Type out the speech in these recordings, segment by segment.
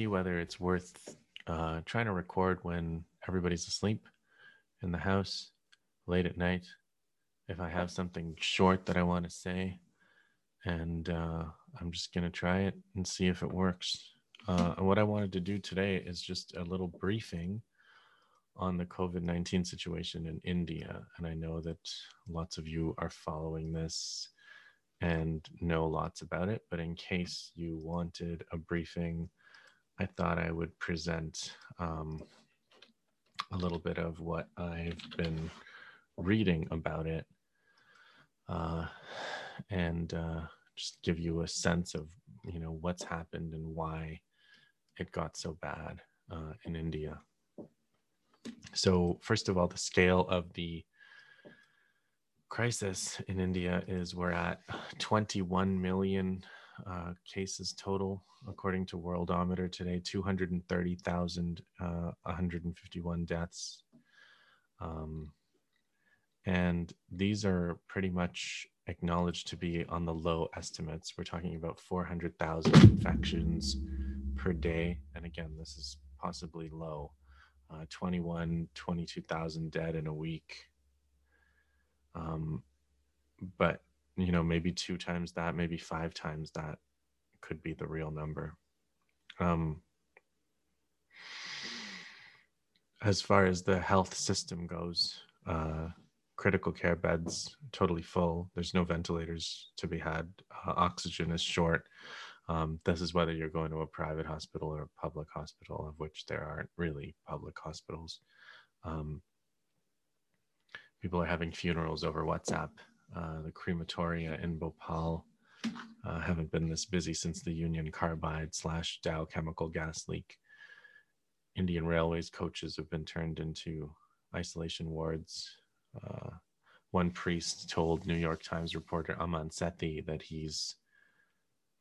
see whether it's worth uh, trying to record when everybody's asleep in the house late at night. If I have something short that I want to say, and uh, I'm just going to try it and see if it works. Uh, and what I wanted to do today is just a little briefing on the COVID 19 situation in India. And I know that lots of you are following this and know lots about it. But in case you wanted a briefing, I thought I would present um, a little bit of what I've been reading about it uh, and uh, just give you a sense of you know what's happened and why it got so bad uh, in India. So first of all, the scale of the crisis in India is we're at 21 million uh, cases total, according to Worldometer today, 230,000, uh, 151 deaths. Um, and these are pretty much acknowledged to be on the low estimates. We're talking about 400,000 infections per day. And again, this is possibly low. Uh, 21, 22,000 dead in a week. Um, but you know, maybe two times that, maybe five times that could be the real number. Um, as far as the health system goes, uh, critical care beds totally full. There's no ventilators to be had. Uh, oxygen is short. Um, this is whether you're going to a private hospital or a public hospital, of which there aren't really public hospitals. Um, people are having funerals over WhatsApp. Uh, the crematoria in Bhopal uh, haven't been this busy since the Union Carbide slash Dow chemical gas leak. Indian Railways coaches have been turned into isolation wards. Uh, one priest told New York Times reporter Aman Sethi that he's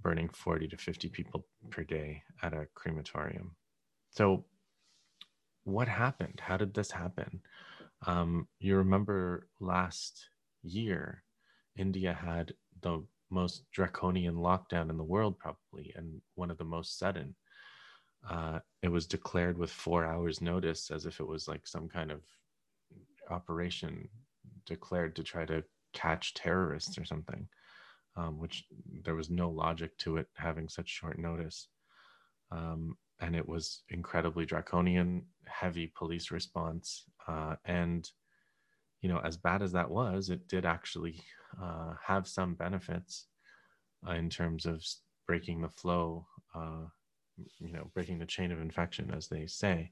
burning 40 to 50 people per day at a crematorium. So, what happened? How did this happen? Um, you remember last year, India had the most draconian lockdown in the world, probably, and one of the most sudden. Uh, it was declared with four hours' notice, as if it was like some kind of operation declared to try to catch terrorists or something, um, which there was no logic to it having such short notice. Um, and it was incredibly draconian, heavy police response, uh, and you know, as bad as that was, it did actually uh, have some benefits uh, in terms of breaking the flow, uh, you know, breaking the chain of infection, as they say.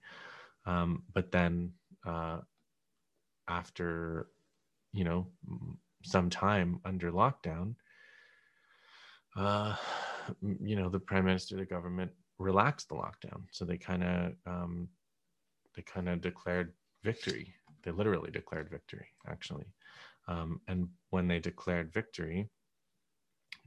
Um, but then uh, after, you know, some time under lockdown, uh, you know, the prime minister, the government relaxed the lockdown. So they kind of, um, they kind of declared victory they literally declared victory, actually. Um, and when they declared victory,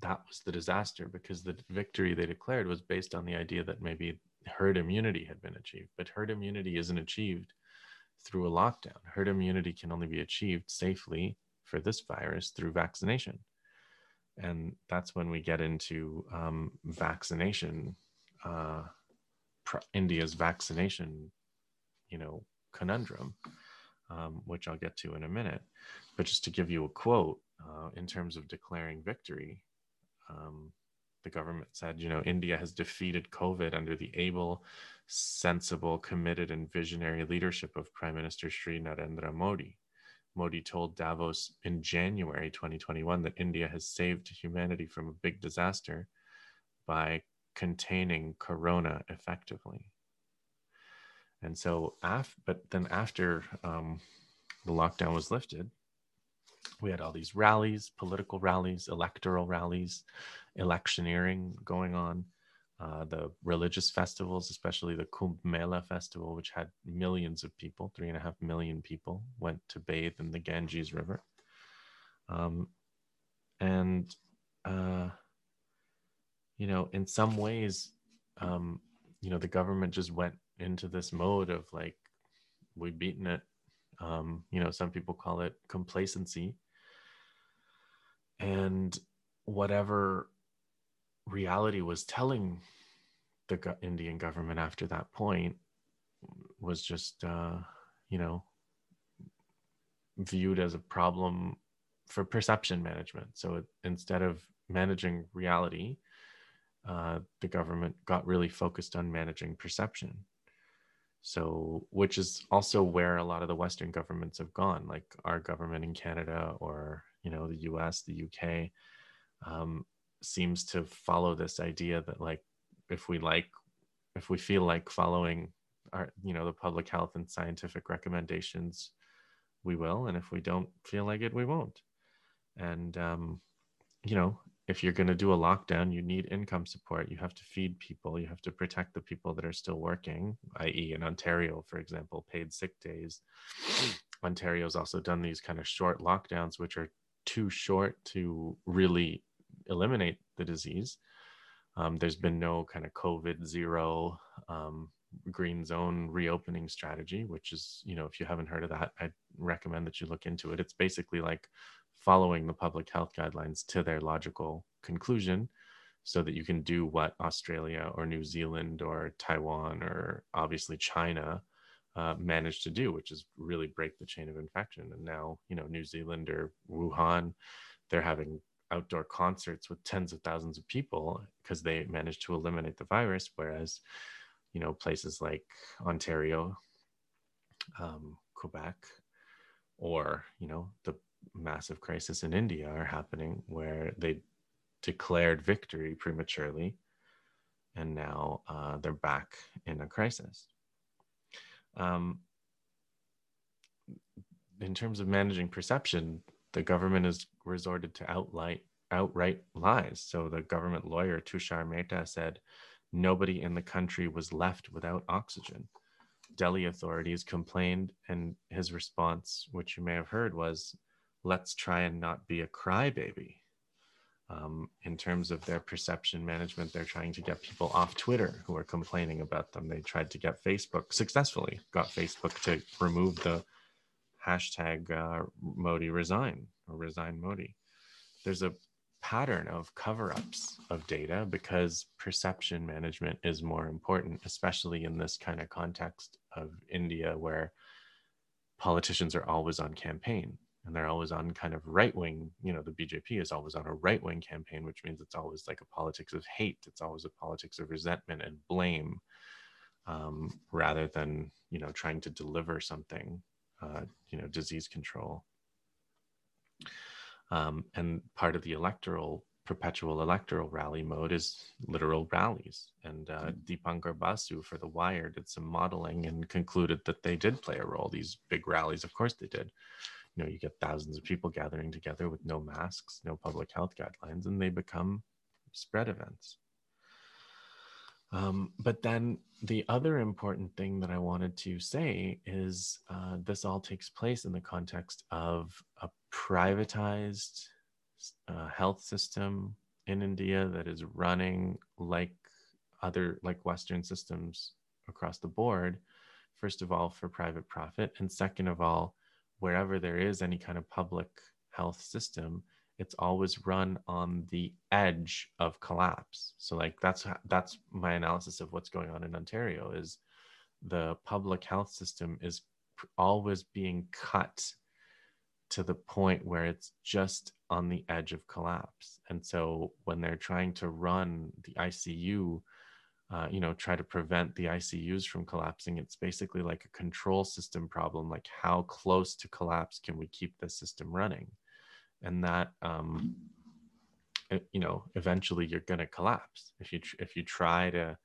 that was the disaster because the victory they declared was based on the idea that maybe herd immunity had been achieved. But herd immunity isn't achieved through a lockdown. Herd immunity can only be achieved safely for this virus through vaccination. And that's when we get into um, vaccination, uh, India's vaccination, you know, conundrum um, which I'll get to in a minute. But just to give you a quote, uh, in terms of declaring victory, um, the government said, you know, India has defeated COVID under the able, sensible, committed, and visionary leadership of Prime Minister Sri Narendra Modi. Modi told Davos in January 2021 that India has saved humanity from a big disaster by containing corona effectively. And so, af- but then after um, the lockdown was lifted, we had all these rallies, political rallies, electoral rallies, electioneering going on. Uh, the religious festivals, especially the Kumbh Mela festival, which had millions of people, three and a half million people, went to bathe in the Ganges River. Um, and, uh, you know, in some ways, um, you know, the government just went into this mode of like we've beaten it um, you know some people call it complacency and whatever reality was telling the Indian government after that point was just, uh, you know, viewed as a problem for perception management. So it, instead of managing reality, uh, the government got really focused on managing perception. So, which is also where a lot of the Western governments have gone, like our government in Canada or you know the U.S., the U.K. Um, seems to follow this idea that like if we like, if we feel like following our you know the public health and scientific recommendations, we will, and if we don't feel like it, we won't. And um, you know, if you're going to do a lockdown, you need income support. You have to feed people. You have to protect the people that are still working, i.e., in Ontario, for example, paid sick days. Ontario's also done these kind of short lockdowns, which are too short to really eliminate the disease. Um, there's been no kind of COVID zero um, green zone reopening strategy, which is, you know, if you haven't heard of that, I recommend that you look into it. It's basically like following the public health guidelines to their logical conclusion so that you can do what Australia or New Zealand or Taiwan or obviously China uh, managed to do, which is really break the chain of infection. And now, you know, New Zealand or Wuhan, they're having outdoor concerts with tens of thousands of people because they managed to eliminate the virus. Whereas, you know, places like Ontario, um, Quebec, or, you know, the massive crisis in India are happening where they declared victory prematurely and now uh, they're back in a crisis. Um, in terms of managing perception, the government has resorted to outright, outright lies. So the government lawyer Tushar Mehta said nobody in the country was left without oxygen. Delhi authorities complained, and his response, which you may have heard, was let's try and not be a crybaby. Um, in terms of their perception management, they're trying to get people off Twitter who are complaining about them. They tried to get Facebook successfully, got Facebook to remove the hashtag uh, Modi resign or resign Modi. There's a pattern of cover ups of data because perception management is more important, especially in this kind of context of India where politicians are always on campaign and they're always on kind of right wing you know the bjp is always on a right wing campaign which means it's always like a politics of hate it's always a politics of resentment and blame um, rather than you know trying to deliver something uh, you know disease control um, and part of the electoral perpetual electoral rally mode is literal rallies. And uh, mm. Deepankar Basu for The Wire did some modeling and concluded that they did play a role. These big rallies, of course, they did you know you get thousands of people gathering together with no masks no public health guidelines and they become spread events um, but then the other important thing that I wanted to say is uh, this all takes place in the context of a privatized uh, health system in India that is running like other like Western systems across the board. First of all, for private profit, and second of all, wherever there is any kind of public health system it's always run on the edge of collapse. So like that's that's my analysis of what's going on in ontario is the public health system is always being cut to the point where it's just on the edge of collapse. And so when they're trying to run the icu uh, you know, try to prevent the ICUs from collapsing. It's basically like a control system problem. Like how close to collapse can we keep the system running? And that, um, you know, eventually you're going to collapse if you if you try to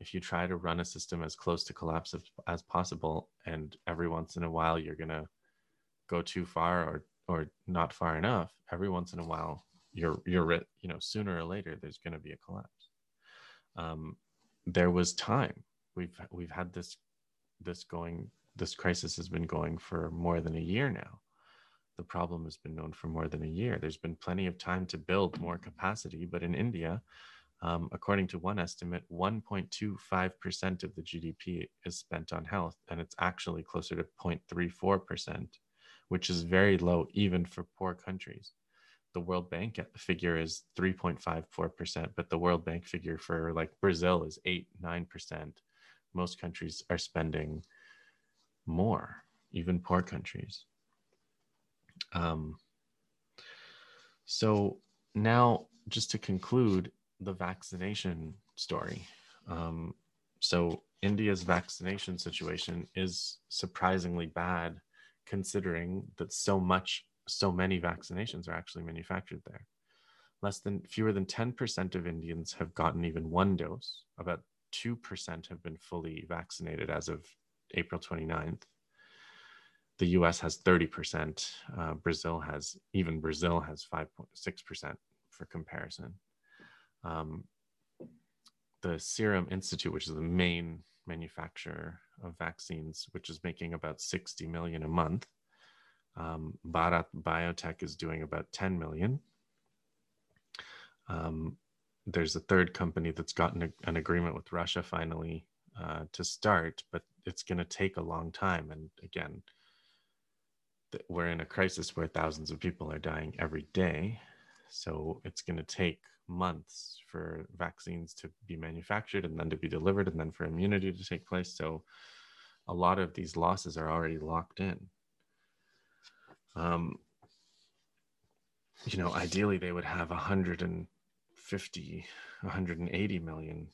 if you try to run a system as close to collapse as, as possible, and every once in a while you're going to go too far or or not far enough. Every once in a while, you're you're you know sooner or later there's going to be a collapse. Um, there was time. We've we've had this this going this crisis has been going for more than a year now. The problem has been known for more than a year. There's been plenty of time to build more capacity, but in India, um, according to one estimate, 1.25% of the GDP is spent on health, and it's actually closer to 0.34%, which is very low even for poor countries. The World Bank figure is 3.54%, but the World Bank figure for like Brazil is 8, 9%. Most countries are spending more, even poor countries. Um, so now, just to conclude the vaccination story. Um, so India's vaccination situation is surprisingly bad, considering that so much, so many vaccinations are actually manufactured there. Less than fewer than 10% of Indians have gotten even one dose. About 2% have been fully vaccinated as of April 29th the US has 30%. Uh, Brazil has, even Brazil has 5.6% for comparison. Um, the Serum Institute, which is the main manufacturer of vaccines, which is making about 60 million a month. Um, Bharat Biotech is doing about 10 million. Um, there's a third company that's gotten a, an agreement with Russia finally uh, to start, but it's going to take a long time. And again, we're in a crisis where thousands of people are dying every day. So it's going to take months for vaccines to be manufactured and then to be delivered and then for immunity to take place. So a lot of these losses are already locked in. Um, you know, ideally they would have 150, 180 million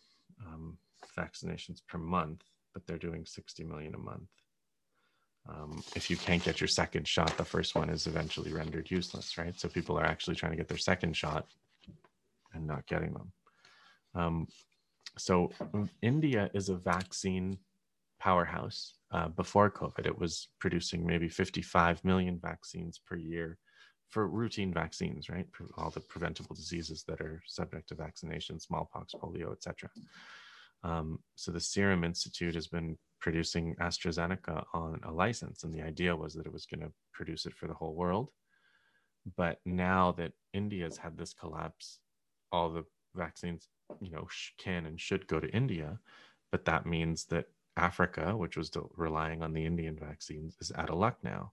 um, vaccinations per month, but they're doing 60 million a month um, if you can't get your second shot, the first one is eventually rendered useless, right? So people are actually trying to get their second shot and not getting them. Um, so India is a vaccine powerhouse. Uh, before COVID, it was producing maybe 55 million vaccines per year for routine vaccines, right? For all the preventable diseases that are subject to vaccination, smallpox, polio, etc. Um, so the Serum Institute has been producing AstraZeneca on a license. And the idea was that it was going to produce it for the whole world. But now that India's had this collapse, all the vaccines, you know, can and should go to India. But that means that Africa, which was relying on the Indian vaccines, is out of luck now.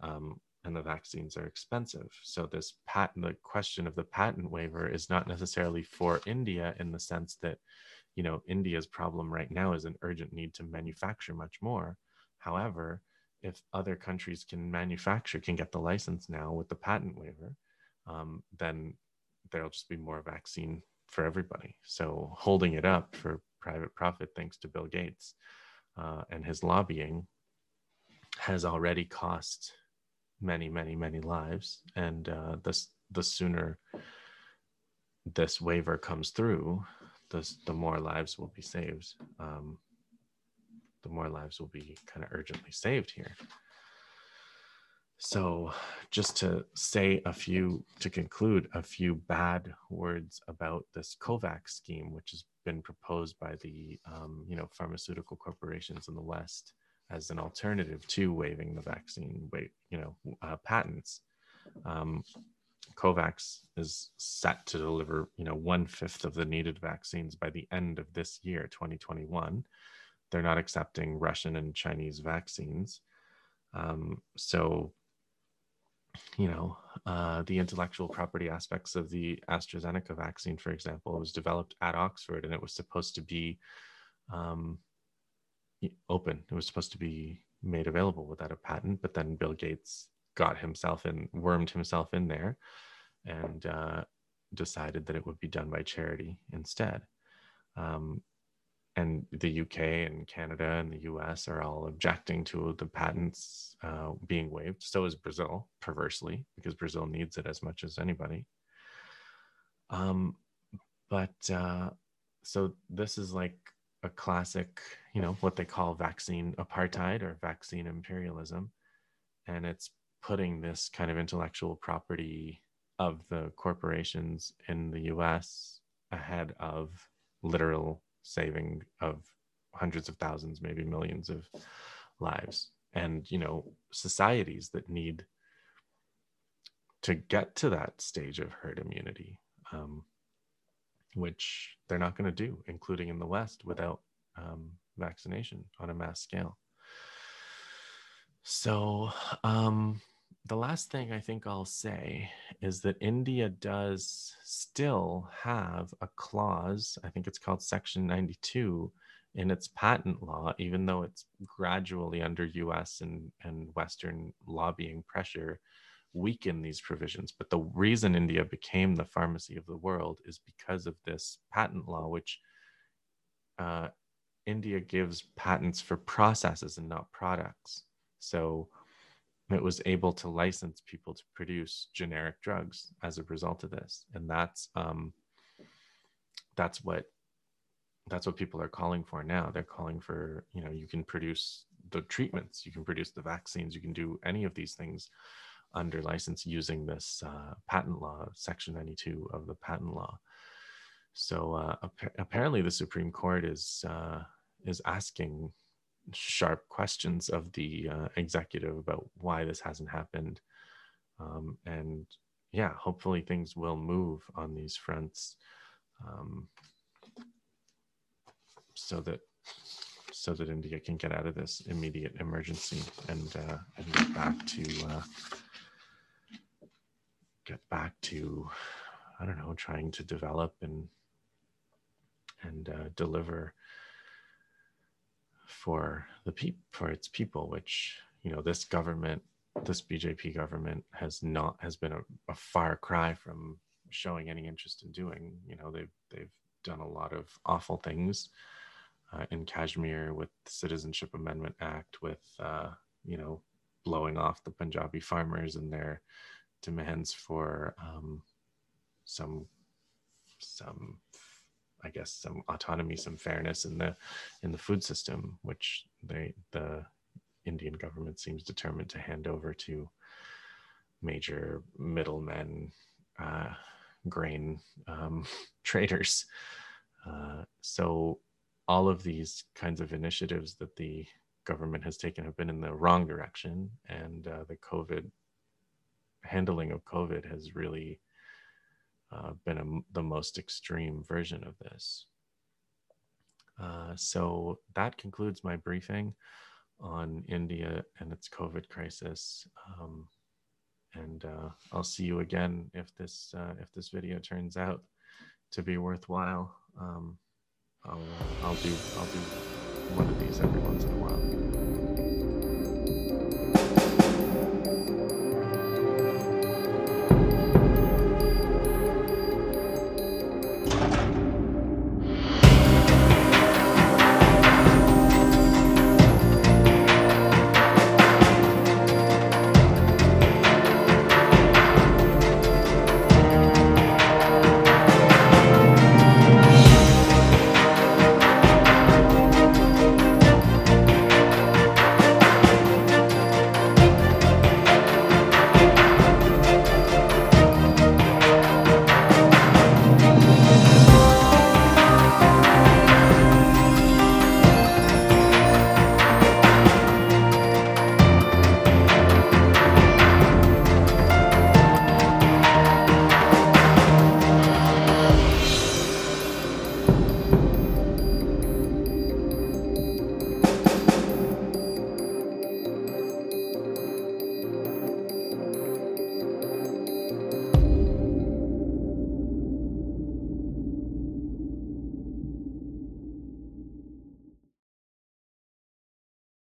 Um, and the vaccines are expensive. So this patent, the question of the patent waiver is not necessarily for India in the sense that you know india's problem right now is an urgent need to manufacture much more however if other countries can manufacture can get the license now with the patent waiver um, then there'll just be more vaccine for everybody so holding it up for private profit thanks to bill gates uh, and his lobbying has already cost many many many lives and uh, the sooner this waiver comes through the, the more lives will be saved. Um, the more lives will be kind of urgently saved here. So, just to say a few, to conclude, a few bad words about this COVAX scheme, which has been proposed by the, um, you know, pharmaceutical corporations in the West as an alternative to waiving the vaccine, wait, you know, uh, patents. Um, COVAX is set to deliver, you know, one fifth of the needed vaccines by the end of this year, 2021. They're not accepting Russian and Chinese vaccines. Um, so, you know, uh, the intellectual property aspects of the AstraZeneca vaccine, for example, was developed at Oxford and it was supposed to be um, open. It was supposed to be made available without a patent, but then Bill Gates got himself in, wormed himself in there, and uh, decided that it would be done by charity instead. Um, and the UK and Canada and the US are all objecting to the patents uh, being waived. So is Brazil, perversely, because Brazil needs it as much as anybody. Um, but uh, so this is like a classic, you know, what they call vaccine apartheid or vaccine imperialism. And it's putting this kind of intellectual property of the corporations in the US ahead of literal saving of hundreds of thousands, maybe millions of lives. And, you know, societies that need to get to that stage of herd immunity, um, which they're not going to do, including in the West, without um, vaccination on a mass scale. So, um, the last thing I think I'll say is that India does still have a clause, I think it's called Section 92 in its patent law, even though it's gradually under US and, and Western lobbying pressure weaken these provisions. But the reason India became the pharmacy of the world is because of this patent law, which uh, India gives patents for processes and not products. So it was able to license people to produce generic drugs as a result of this, and that's um, that's what that's what people are calling for now. They're calling for you know you can produce the treatments, you can produce the vaccines, you can do any of these things under license using this uh, patent law, Section 92 of the patent law. So uh, ap- apparently, the Supreme Court is uh, is asking sharp questions of the uh, executive about why this hasn't happened. Um, and yeah, hopefully things will move on these fronts um, so that so that India can get out of this immediate emergency and uh, and get back to uh, get back to I don't know trying to develop and and uh, deliver for the pe- for its people, which you know this government, this BJP government has not has been a, a far cry from showing any interest in doing. You know they've they've done a lot of awful things uh, in Kashmir with the Citizenship Amendment Act, with uh, you know blowing off the Punjabi farmers and their demands for um, some some I guess some autonomy, some fairness in the in the food system, which they the Indian government seems determined to hand over to major middlemen, uh, grain um, traders. Uh, so all of these kinds of initiatives that the government has taken have been in the wrong direction, and uh, the COVID handling of COVID has really uh, been a, the most extreme version of this. Uh, so that concludes my briefing on India and its COVID crisis. Um, and uh, I'll see you again if this uh, if this video turns out to be worthwhile. Um, I'll I'll do I'll do one of these every once.